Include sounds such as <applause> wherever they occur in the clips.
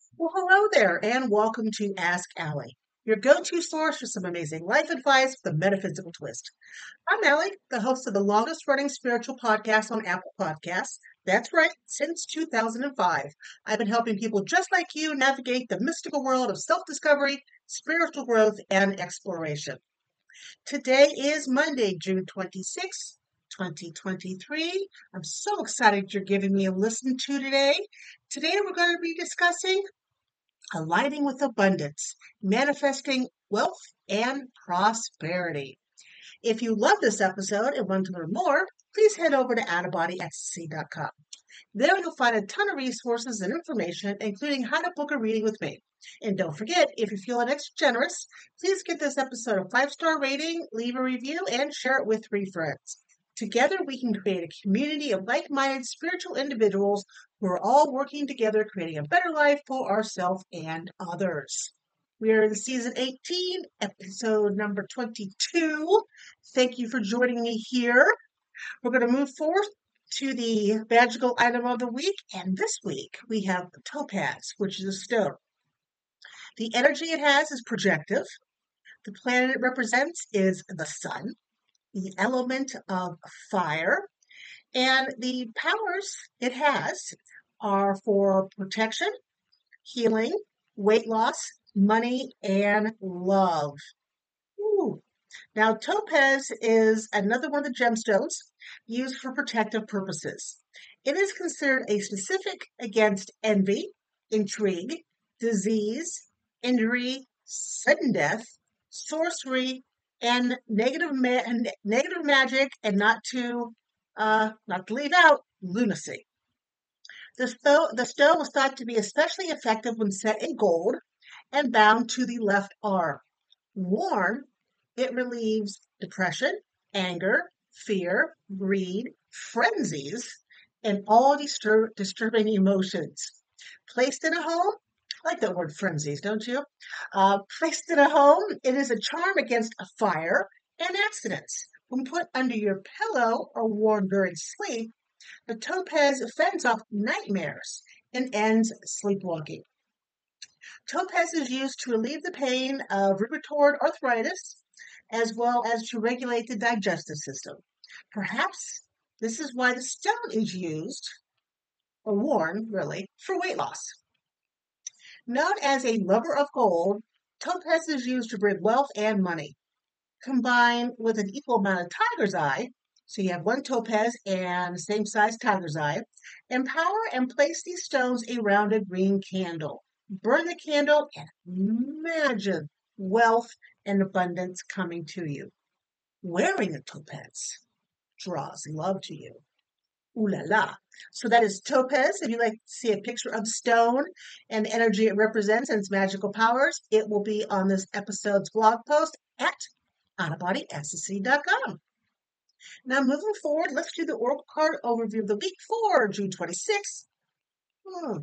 Well, hello there, and welcome to Ask Allie, your go to source for some amazing life advice with a metaphysical twist. I'm Allie, the host of the longest running spiritual podcast on Apple Podcasts. That's right, since 2005. I've been helping people just like you navigate the mystical world of self discovery, spiritual growth, and exploration. Today is Monday, June 26th. 2023. I'm so excited you're giving me a listen to today. Today we're going to be discussing aligning with abundance, manifesting wealth and prosperity. If you love this episode and want to learn more, please head over to outofbodyecstasy.com. There you'll find a ton of resources and information, including how to book a reading with me. And don't forget, if you feel feeling extra generous, please give this episode a five star rating, leave a review, and share it with three friends. Together, we can create a community of like minded spiritual individuals who are all working together, creating a better life for ourselves and others. We are in season 18, episode number 22. Thank you for joining me here. We're going to move forward to the magical item of the week, and this week we have topaz, which is a stone. The energy it has is projective. The planet it represents is the sun the element of fire. And the powers it has are for protection, healing, weight loss, money, and love. Ooh. Now, topaz is another one of the gemstones used for protective purposes. It is considered a specific against envy, intrigue, disease, injury, sudden death, sorcery, and negative ma- negative magic, and not to uh, not to leave out lunacy. The, sto- the stone was thought to be especially effective when set in gold and bound to the left arm. Worn, it relieves depression, anger, fear, greed, frenzies, and all disturb- disturbing emotions. Placed in a home, like that word frenzies, don't you? Uh, placed in a home, it is a charm against a fire and accidents. When put under your pillow or worn during sleep, the topaz fends off nightmares and ends sleepwalking. Topaz is used to relieve the pain of rheumatoid arthritis as well as to regulate the digestive system. Perhaps this is why the stone is used, or worn really, for weight loss. Known as a lover of gold, topaz is used to bring wealth and money. Combined with an equal amount of tiger's eye, so you have one topaz and same size tiger's eye, empower and place these stones around a green candle. Burn the candle and imagine wealth and abundance coming to you. Wearing a topaz draws love to you. Ooh la la. So that is topaz. If you'd like to see a picture of stone and the energy it represents and its magical powers, it will be on this episode's blog post at outofbodyecstasy.com. Now, moving forward, let's do the Oracle card overview of the week for June 26th. Hmm.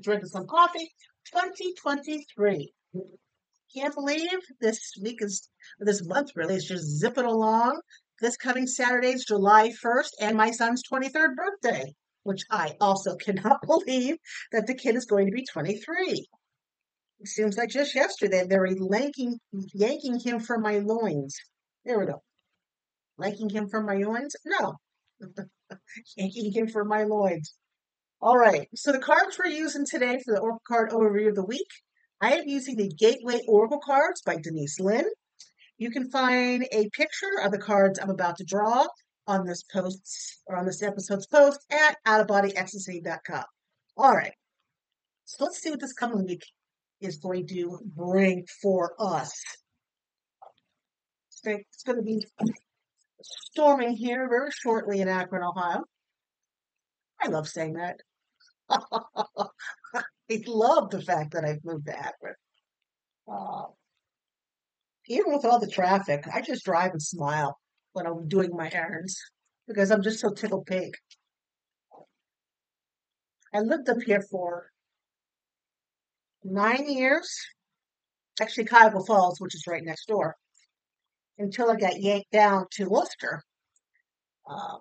Drinking some coffee. 2023. Can't believe this week is, this month really is just zipping along. This coming Saturday's July 1st and my son's 23rd birthday, which I also <laughs> cannot believe that the kid is going to be 23. It seems like just yesterday they were yanking, yanking him from my loins. There we go. Yanking him from my loins? No. <laughs> yanking him from my loins. All right. So the cards we're using today for the Oracle card overview of the week, I am using the Gateway Oracle cards by Denise Linn. You can find a picture of the cards I'm about to draw on this post or on this episode's post at outofbodyecstasy.com. All right. So let's see what this coming week is going to bring for us. It's going to be storming here very shortly in Akron, Ohio. I love saying that. <laughs> I love the fact that I've moved to Akron. Uh, even with all the traffic, I just drive and smile when I'm doing my errands because I'm just so tickled pink. I lived up here for nine years, actually Cuyahoga Falls, which is right next door, until I got yanked down to Wooster. Um,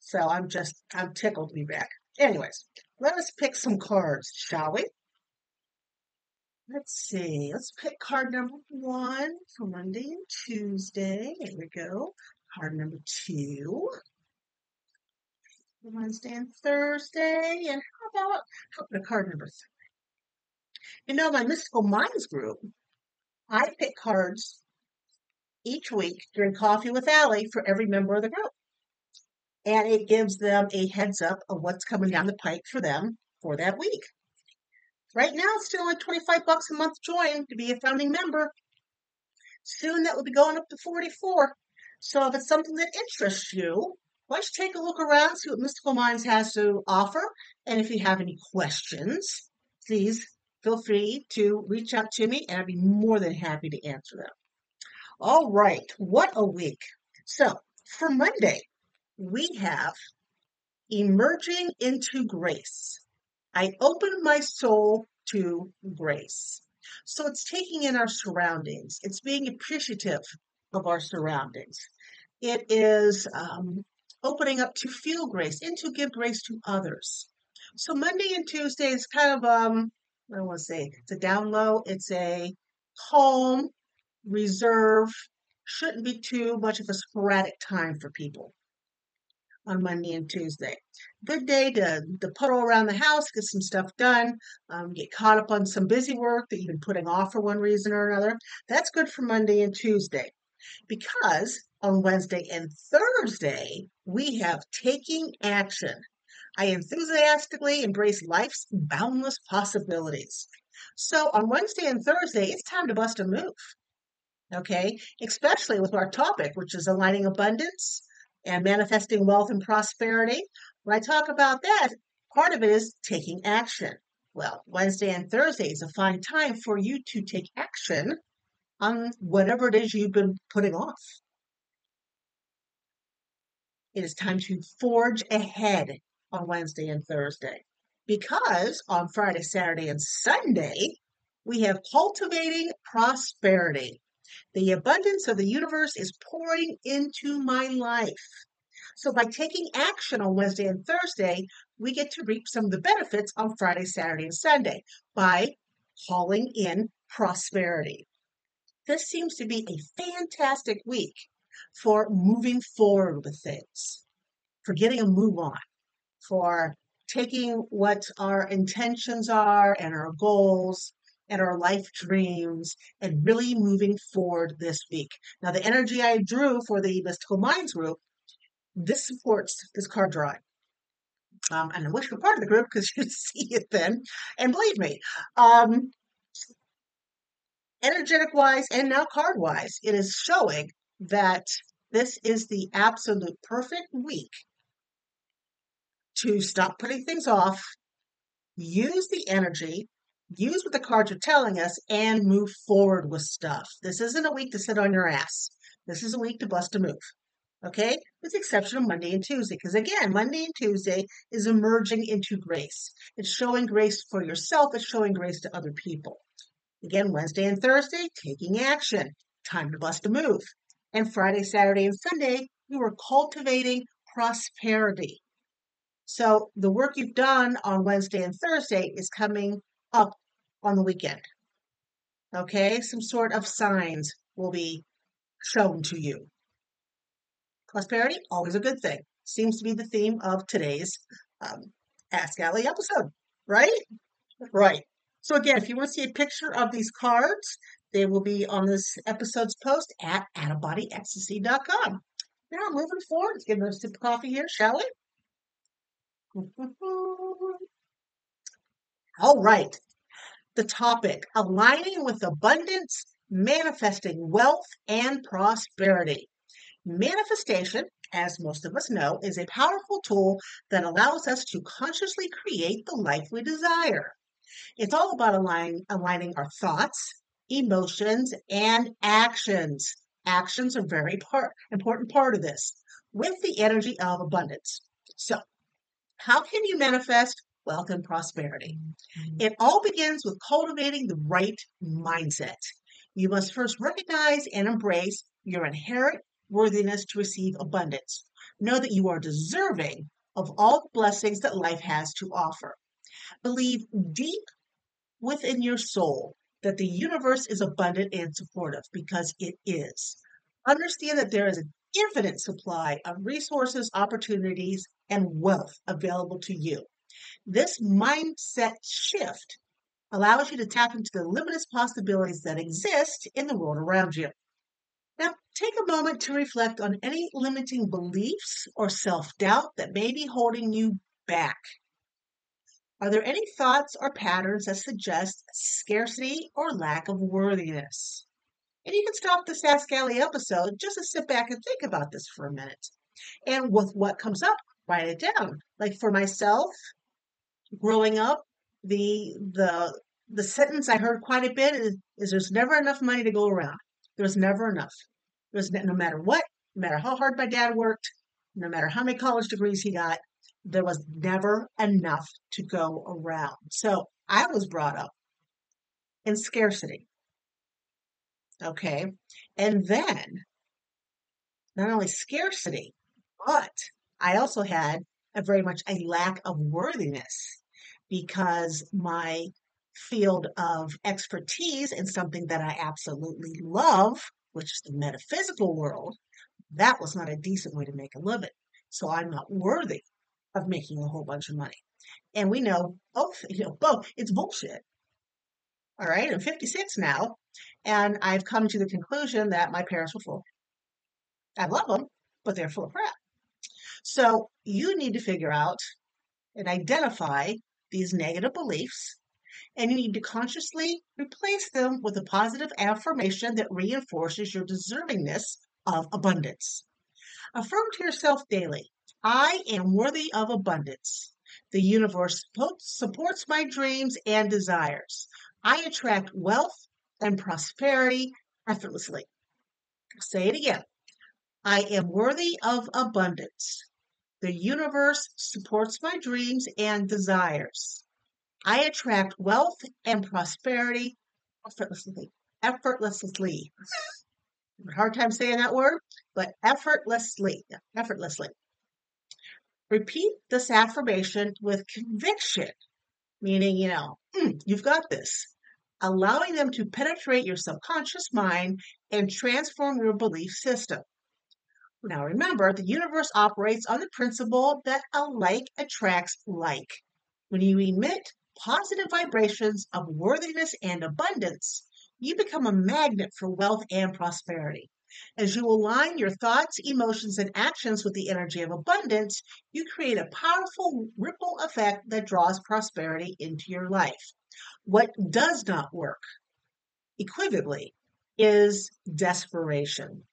so I'm just, I'm tickled to be back. Anyways, let us pick some cards, shall we? Let's see. Let's pick card number one for Monday and Tuesday. There we go. Card number two. Wednesday and Thursday. And how about how about card number three? You know, my Mystical Minds group, I pick cards each week during Coffee with Allie for every member of the group. And it gives them a heads up of what's coming down the pike for them for that week. Right now, it's still only 25 bucks a month join to be a founding member. Soon that will be going up to 44. So if it's something that interests you, why don't you take a look around, see what Mystical Minds has to offer. And if you have any questions, please feel free to reach out to me and I'd be more than happy to answer them. All right, what a week. So for Monday, we have emerging into grace. I open my soul to grace. So it's taking in our surroundings, it's being appreciative of our surroundings. It is um, opening up to feel grace and to give grace to others. So Monday and Tuesday is kind of um, I don't want to say it's a down low. It's a calm, reserve. Shouldn't be too much of a sporadic time for people on Monday and Tuesday. Good day to, to puddle around the house, get some stuff done, um, get caught up on some busy work that you've been putting off for one reason or another. That's good for Monday and Tuesday because on Wednesday and Thursday, we have taking action. I enthusiastically embrace life's boundless possibilities. So on Wednesday and Thursday, it's time to bust a move. Okay, especially with our topic, which is aligning abundance and manifesting wealth and prosperity. When I talk about that, part of it is taking action. Well, Wednesday and Thursday is a fine time for you to take action on whatever it is you've been putting off. It is time to forge ahead on Wednesday and Thursday because on Friday, Saturday, and Sunday, we have cultivating prosperity. The abundance of the universe is pouring into my life. So by taking action on Wednesday and Thursday, we get to reap some of the benefits on Friday, Saturday, and Sunday by calling in prosperity. This seems to be a fantastic week for moving forward with things, for getting a move on, for taking what our intentions are and our goals and our life dreams and really moving forward this week. Now, the energy I drew for the Mystical Minds group, this supports this card drawing. Um, and I wish you were part of the group because <laughs> you'd see it then. And believe me, um, energetic wise and now card wise, it is showing that this is the absolute perfect week to stop putting things off, use the energy, use what the cards are telling us, and move forward with stuff. This isn't a week to sit on your ass. This is a week to bust a move. Okay? With the exception of Monday and Tuesday. Because again, Monday and Tuesday is emerging into grace. It's showing grace for yourself, it's showing grace to other people. Again, Wednesday and Thursday, taking action. Time to bust a move. And Friday, Saturday, and Sunday, we were cultivating prosperity. So the work you've done on Wednesday and Thursday is coming up on the weekend. Okay, some sort of signs will be shown to you. Prosperity, always a good thing. Seems to be the theme of today's um, Ask Allie episode, right? Right. So again, if you want to see a picture of these cards, they will be on this episode's post at outofbodyecstasy.com. Now, moving forward, let's get a sip of coffee here, shall we? <laughs> All right. The topic aligning with abundance, manifesting wealth, and prosperity. Manifestation, as most of us know, is a powerful tool that allows us to consciously create the life we desire. It's all about aligning, aligning our thoughts, emotions, and actions. Actions are very part, important part of this with the energy of abundance. So, how can you manifest wealth and prosperity? Mm-hmm. It all begins with cultivating the right mindset. You must first recognize and embrace your inherent worthiness to receive abundance. Know that you are deserving of all the blessings that life has to offer. Believe deep within your soul that the universe is abundant and supportive because it is. Understand that there is an infinite supply of resources, opportunities, and wealth available to you. This mindset shift allows you to tap into the limitless possibilities that exist in the world around you. Now, take a moment to reflect on any limiting beliefs or self doubt that may be holding you back. Are there any thoughts or patterns that suggest scarcity or lack of worthiness? And you can stop this Ask episode just to sit back and think about this for a minute. And with what comes up, write it down. Like for myself, growing up, the the the sentence I heard quite a bit is, is there's never enough money to go around. There's never enough. There's no matter what, no matter how hard my dad worked, no matter how many college degrees he got, there was never enough to go around. So I was brought up in scarcity. Okay. And then not only scarcity, but I also had a very much a lack of worthiness because my field of expertise and something that I absolutely love, which is the metaphysical world, that was not a decent way to make a living. So I'm not worthy of making a whole bunch of money. And we know both, <laughs> you know, both, it's bullshit. All right, I'm 56 now, and I've come to the conclusion that my parents were full. I love them, but they're full of crap. So you need to figure out and identify these negative beliefs and you need to consciously replace them with a positive affirmation that reinforces your deservingness of abundance. Affirm to yourself daily I am worthy of abundance. The universe supports my dreams and desires. I attract wealth and prosperity effortlessly. Say it again. I am worthy of abundance. The universe supports my dreams and desires. I attract wealth and prosperity effortlessly. Effortlessly. Hard time saying that word, but effortlessly. Effortlessly. Repeat this affirmation with conviction, meaning, you know, mm, you've got this. Allowing them to penetrate your subconscious mind and transform your belief system. Now, remember, the universe operates on the principle that alike attracts like. When you emit positive vibrations of worthiness and abundance, you become a magnet for wealth and prosperity. As you align your thoughts, emotions, and actions with the energy of abundance, you create a powerful ripple effect that draws prosperity into your life. What does not work, equivocally, is desperation.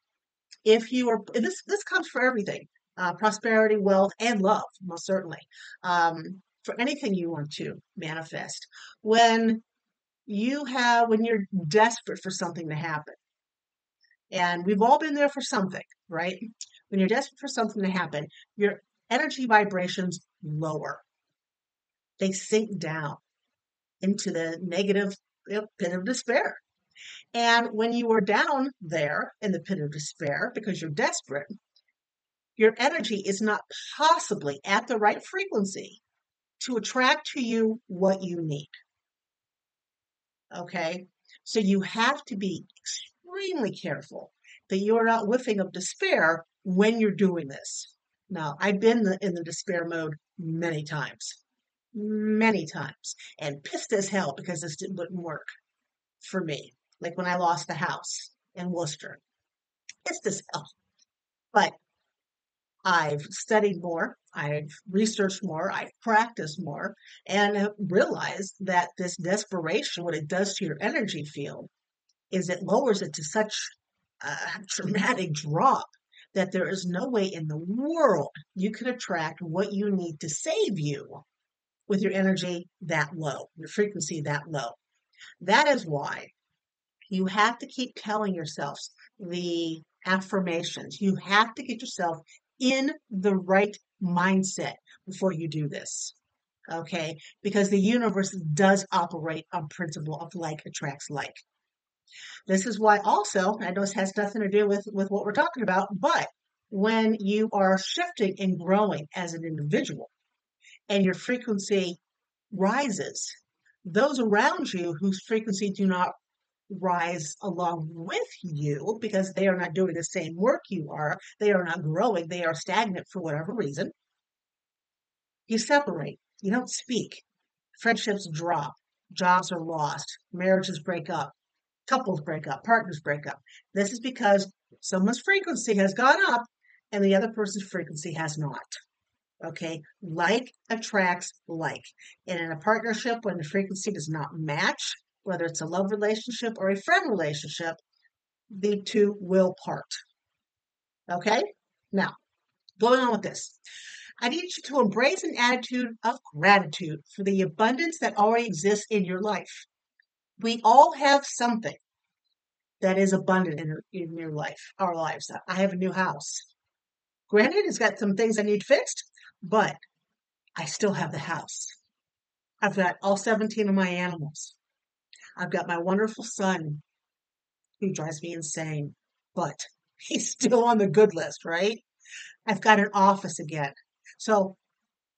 If you are, and this this comes for everything, uh, prosperity, wealth, and love, most certainly. Um, for anything you want to manifest. When you have, when you're desperate for something to happen, and we've all been there for something, right? When you're desperate for something to happen, your energy vibrations lower. They sink down into the negative pit of despair. And when you are down there in the pit of despair because you're desperate, your energy is not possibly at the right frequency to attract to you what you need. Okay? So you have to be extremely careful that you're not whiffing of despair when you're doing this. Now, I've been in the despair mode many times, many times, and pissed as hell because this didn't work for me. Like when I lost the house in Wooster, It's as hell. But I've studied more, I've researched more, I've practiced more, and have realized that this desperation, what it does to your energy field, is it lowers it to such a <laughs> dramatic drop that there is no way in the world you can attract what you need to save you with your energy that low, your frequency that low. That is why you have to keep telling yourselves the affirmations. You have to get yourself in the right mindset before you do this. Okay? Because the universe does operate on principle of like attracts like. This is why also, I know this has nothing to do with, with what we're talking about, but when you are shifting and growing as an individual and your frequency rises, those around you whose frequency do not rise along with you because they are not doing the same work you are, they are not growing, they are stagnant for whatever reason. You separate, you don't speak. Friendships drop, jobs are lost, marriages break up, couples break up, partners break up. This is because someone's frequency has gone up and the other person's frequency has not. Okay, like attracts like. And in a partnership, when the frequency does not match, whether it's a love relationship or a friend relationship, the two will part. Okay, now going on with this. I need you to embrace an attitude of gratitude for the abundance that already exists in your life. We all have something that is abundant in, in your life, our lives. I have a new house. Granted, it's got some things I need fixed, but I still have the house. I've got all 17 of my animals. I've got my wonderful son who drives me insane, but <laughs> he's still on the good list, right? I've got an office again. So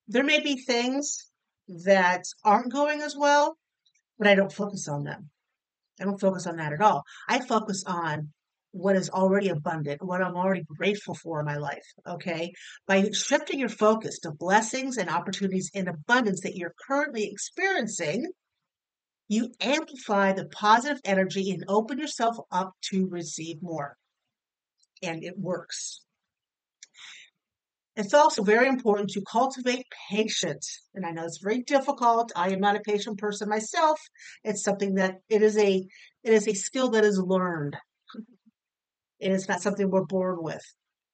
there may be things that aren't going as well, but I don't focus on them. I don't focus on that at all. I focus on what is already abundant, what I'm already grateful for in my life. Okay. By shifting your focus to blessings and opportunities in abundance that you're currently experiencing, you amplify the positive energy and open yourself up to receive more. And it works. It's also very important to cultivate patience. And I know it's very difficult. I am not a patient person myself. It's something that it is a it is a skill that is learned. It is not something we're born with.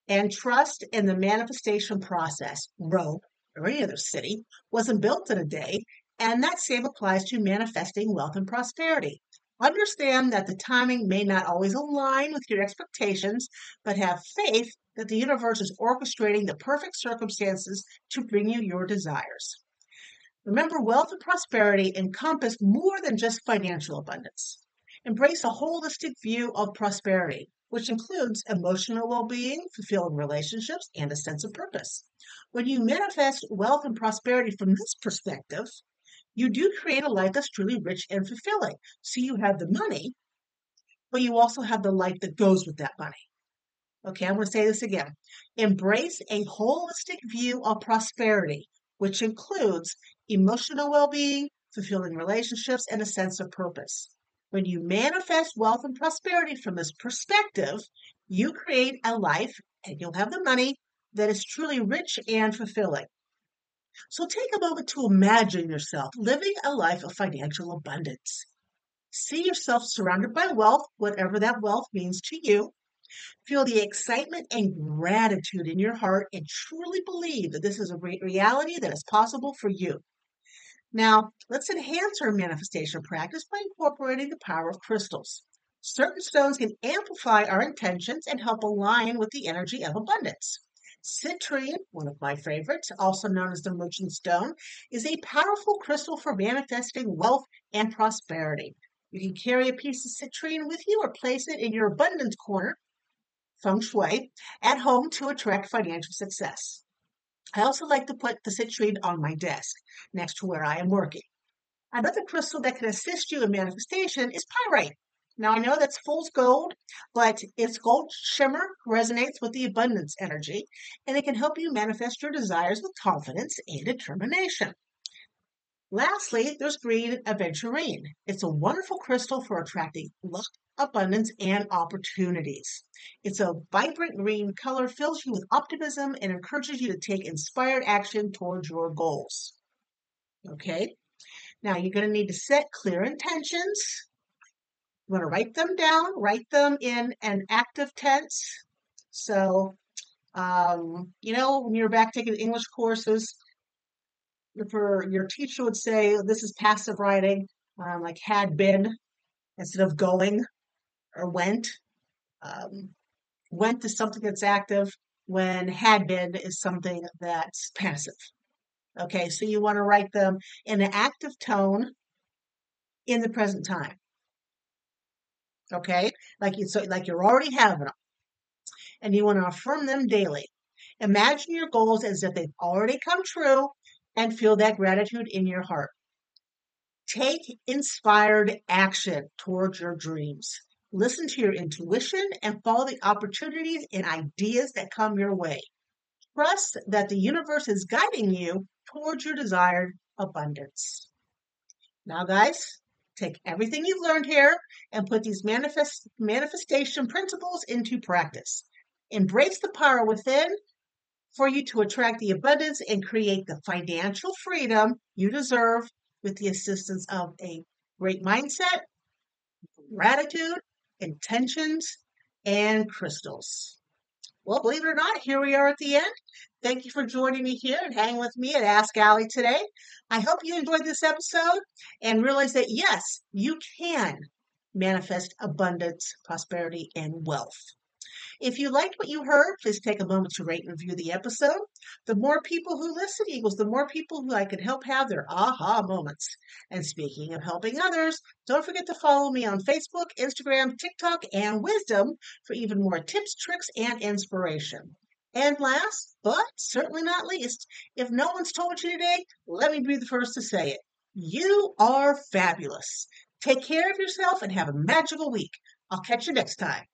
And trust in the manifestation process. Rome, or any other city, wasn't built in a day. And that same applies to manifesting wealth and prosperity. Understand that the timing may not always align with your expectations, but have faith that the universe is orchestrating the perfect circumstances to bring you your desires. Remember, wealth and prosperity encompass more than just financial abundance. Embrace a holistic view of prosperity, which includes emotional well being, fulfilling relationships, and a sense of purpose. When you manifest wealth and prosperity from this perspective, you do create a life that's truly rich and fulfilling. So you have the money, but you also have the life that goes with that money. Okay, I'm going to say this again. Embrace a holistic view of prosperity, which includes emotional well being, fulfilling relationships, and a sense of purpose. When you manifest wealth and prosperity from this perspective, you create a life and you'll have the money that is truly rich and fulfilling. So take a moment to imagine yourself living a life of financial abundance. See yourself surrounded by wealth, whatever that wealth means to you. Feel the excitement and gratitude in your heart and truly believe that this is a reality that is possible for you. Now, let's enhance our manifestation practice by incorporating the power of crystals. Certain stones can amplify our intentions and help align with the energy of abundance. Citrine, one of my favorites, also known as the merchant stone, is a powerful crystal for manifesting wealth and prosperity. You can carry a piece of citrine with you or place it in your abundance corner, feng shui, at home to attract financial success. I also like to put the citrine on my desk next to where I am working. Another crystal that can assist you in manifestation is pyrite. Now I know that's fool's gold, but its gold shimmer resonates with the abundance energy, and it can help you manifest your desires with confidence and determination. Lastly, there's green aventurine. It's a wonderful crystal for attracting luck, abundance, and opportunities. It's a vibrant green color, fills you with optimism, and encourages you to take inspired action towards your goals. Okay, now you're going to need to set clear intentions. You want to write them down, write them in an active tense. So, um, you know, when you're back taking English courses, for your teacher would say this is passive writing, um, like had been instead of going or went. Um, went is something that's active when had been is something that's passive. Okay, so you want to write them in an active tone in the present time. Okay, like you so like you're already having them, and you want to affirm them daily. Imagine your goals as if they've already come true and feel that gratitude in your heart. Take inspired action towards your dreams. Listen to your intuition and follow the opportunities and ideas that come your way. Trust that the universe is guiding you towards your desired abundance. Now, guys, take everything you've learned here and put these manifest manifestation principles into practice. Embrace the power within for you to attract the abundance and create the financial freedom you deserve with the assistance of a great mindset, gratitude, intentions, and crystals. Well, believe it or not, here we are at the end. Thank you for joining me here and hanging with me at Ask Allie today. I hope you enjoyed this episode and realize that yes, you can manifest abundance, prosperity, and wealth. If you liked what you heard, please take a moment to rate and review the episode. The more people who listen equals the more people who I can help have their aha moments. And speaking of helping others, don't forget to follow me on Facebook, Instagram, TikTok, and Wisdom for even more tips, tricks, and inspiration. And last, but certainly not least, if no one's told you today, let me be the first to say it. You are fabulous. Take care of yourself and have a magical week. I'll catch you next time.